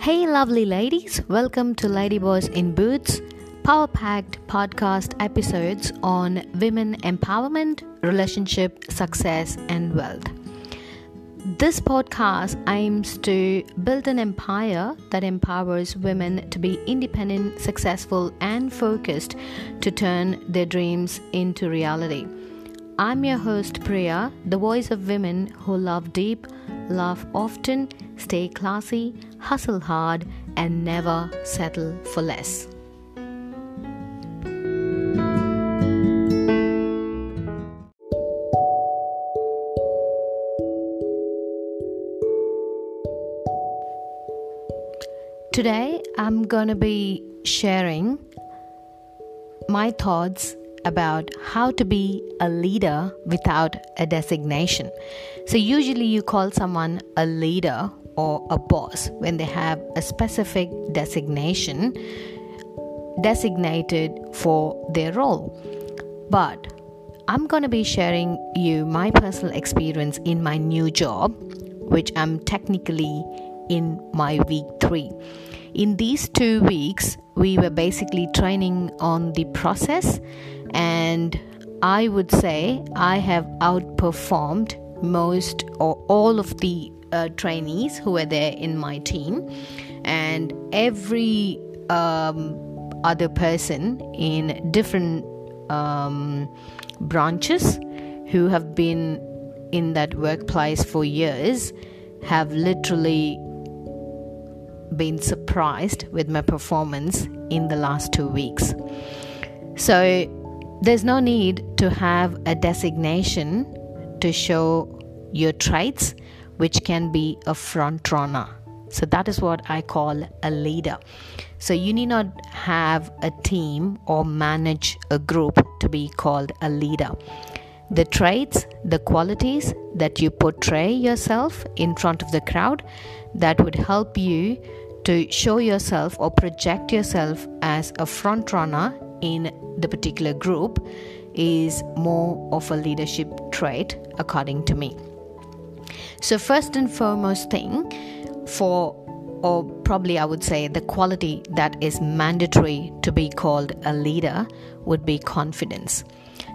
Hey, lovely ladies, welcome to Lady in Boots, power packed podcast episodes on women empowerment, relationship, success, and wealth. This podcast aims to build an empire that empowers women to be independent, successful, and focused to turn their dreams into reality. I'm your host, Priya, the voice of women who love deep, love often, stay classy, hustle hard, and never settle for less. Today, I'm going to be sharing my thoughts about how to be a leader without a designation. So, usually, you call someone a leader or a boss when they have a specific designation designated for their role. But I'm going to be sharing you my personal experience in my new job, which I'm technically in my week 3. In these 2 weeks, we were basically training on the process and I would say I have outperformed most or all of the uh, trainees who were there in my team, and every um, other person in different um, branches who have been in that workplace for years have literally been surprised with my performance in the last two weeks. So there's no need to have a designation to show your traits, which can be a front runner. So that is what I call a leader. So you need not have a team or manage a group to be called a leader. The traits, the qualities that you portray yourself in front of the crowd that would help you to show yourself or project yourself as a front runner in the particular group is more of a leadership trait, according to me. So, first and foremost thing for or probably I would say the quality that is mandatory to be called a leader would be confidence.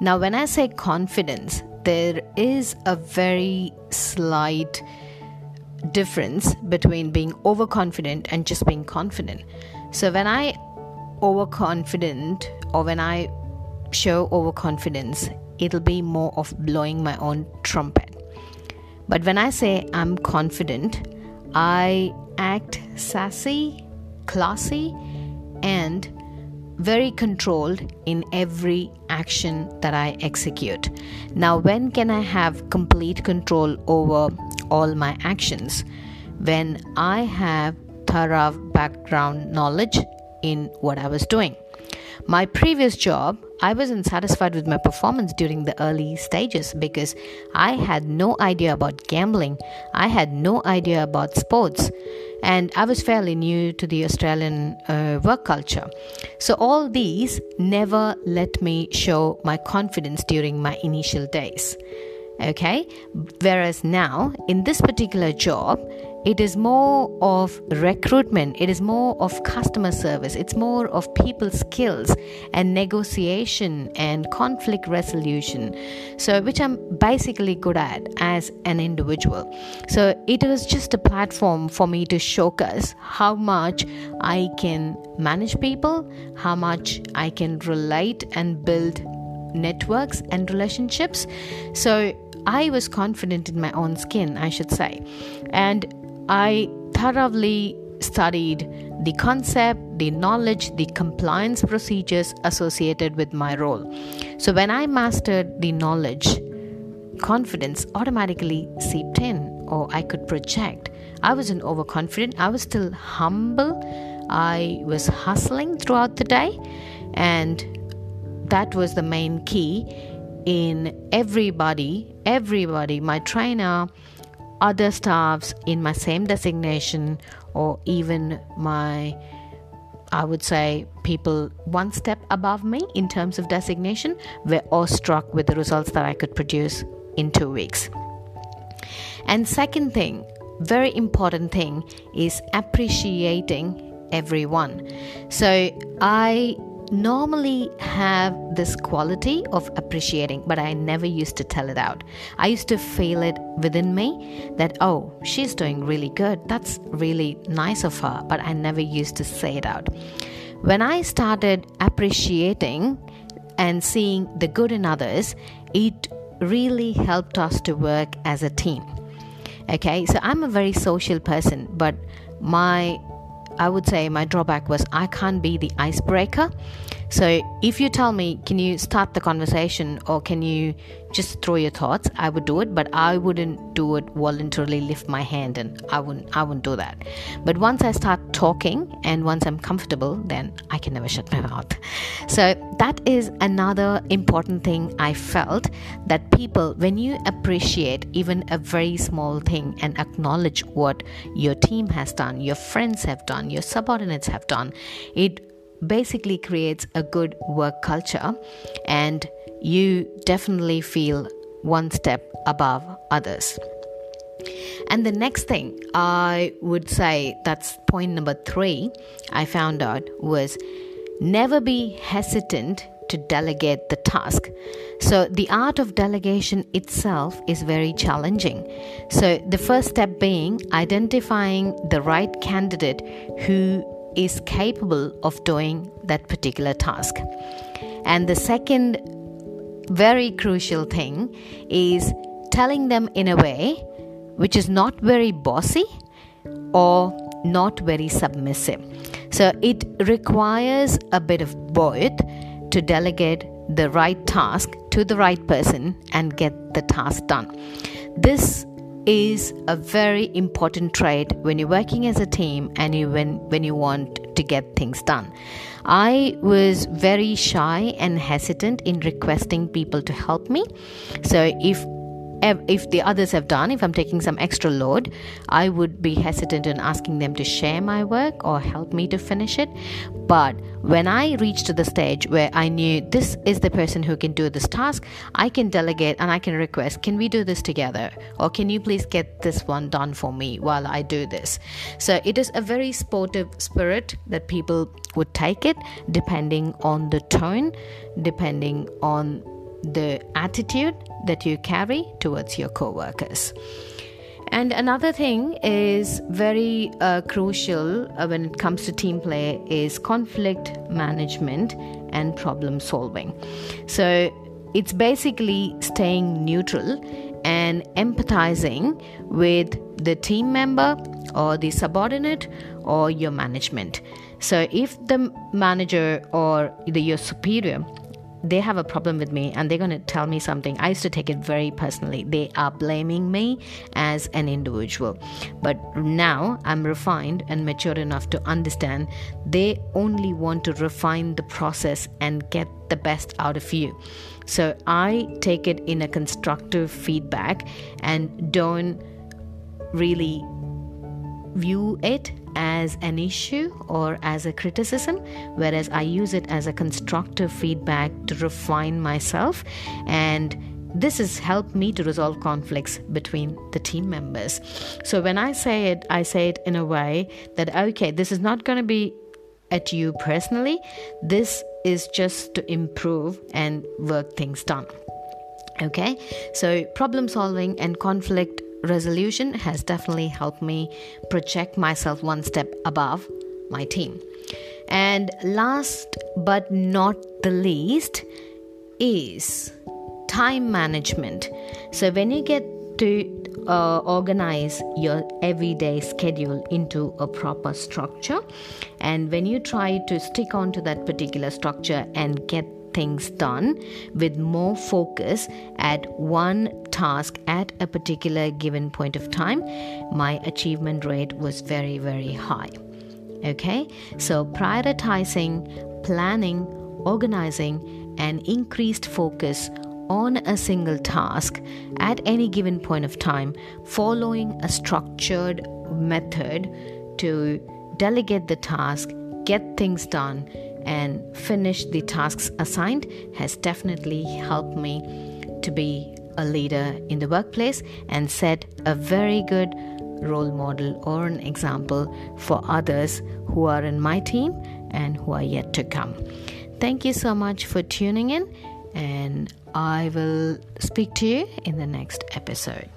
Now, when I say confidence, there is a very slight difference between being overconfident and just being confident. So, when I overconfident or when I show overconfidence, it'll be more of blowing my own trumpet. But when I say I'm confident, I act sassy, classy, and very controlled in every action that I execute. Now, when can I have complete control over all my actions? When I have thorough background knowledge in what I was doing. My previous job, I wasn't satisfied with my performance during the early stages because I had no idea about gambling, I had no idea about sports, and I was fairly new to the Australian uh, work culture. So, all these never let me show my confidence during my initial days. Okay, whereas now in this particular job, it is more of recruitment. It is more of customer service. It's more of people skills and negotiation and conflict resolution. So which i'm basically good at as an individual. So it was just a platform for me to showcase how much i can manage people how much i can relate and build networks and relationships. So I was confident in my own skin, I should say. And I thoroughly studied the concept, the knowledge, the compliance procedures associated with my role. So when I mastered the knowledge, confidence automatically seeped in, or I could project. I wasn't overconfident, I was still humble, I was hustling throughout the day, and that was the main key in everybody, everybody, my trainer other staffs in my same designation or even my I would say people one step above me in terms of designation were awestruck with the results that I could produce in two weeks. And second thing, very important thing is appreciating everyone. So I normally have this quality of appreciating, but I never used to tell it out. I used to feel it within me that, oh, she's doing really good. That's really nice of her, but I never used to say it out. When I started appreciating and seeing the good in others, it really helped us to work as a team. Okay, so I'm a very social person, but my I would say my drawback was I can't be the icebreaker. So if you tell me, can you start the conversation or can you just throw your thoughts, I would do it, but I wouldn't do it voluntarily lift my hand and I wouldn't I wouldn't do that. But once I start talking and once I'm comfortable, then I can never shut my mouth. So that is another important thing I felt that people when you appreciate even a very small thing and acknowledge what your team has done, your friends have done, your subordinates have done, it basically creates a good work culture and you definitely feel one step above others. And the next thing I would say that's point number three I found out was never be hesitant to delegate the task. So, the art of delegation itself is very challenging. So, the first step being identifying the right candidate who is capable of doing that particular task. And the second very crucial thing is telling them in a way which is not very bossy or not very submissive. So it requires a bit of both to delegate the right task to the right person and get the task done. This is a very important trait when you're working as a team and you when when you want to get things done. I was very shy and hesitant in requesting people to help me. So if if the others have done, if I'm taking some extra load, I would be hesitant in asking them to share my work or help me to finish it. But when I reached to the stage where I knew this is the person who can do this task, I can delegate and I can request, can we do this together? Or can you please get this one done for me while I do this? So it is a very sportive spirit that people would take it depending on the tone, depending on the attitude that you carry towards your coworkers. And another thing is very uh, crucial uh, when it comes to team play is conflict management and problem solving. So it's basically staying neutral and empathizing with the team member or the subordinate or your management. So if the manager or your superior they have a problem with me and they're going to tell me something, I used to take it very personally. They are blaming me as an individual. But now I'm refined and mature enough to understand they only want to refine the process and get the best out of you. So I take it in a constructive feedback and don't really view it as an issue or as a criticism, whereas I use it as a constructive feedback to refine myself. And this has helped me to resolve conflicts between the team members. So when I say it, I say it in a way that, okay, this is not going to be at you personally, this is just to improve and work things done. Okay, so problem solving and conflict resolution has definitely helped me project myself one step above my team. And last but not the least is time management. So, when you get to uh, organize your everyday schedule into a proper structure, and when you try to stick on to that particular structure and get things done with more focus at one task at a particular given point of time, my achievement rate was very, very high. Okay, so prioritizing, planning, organizing, and increased focus on a single task at any given point of time, following a structured method to delegate the task, get things done, and finish the tasks assigned has definitely helped me to be a leader in the workplace and set a very good role model or an example for others who are in my team and who are yet to come. Thank you so much for tuning in, and I will speak to you in the next episode.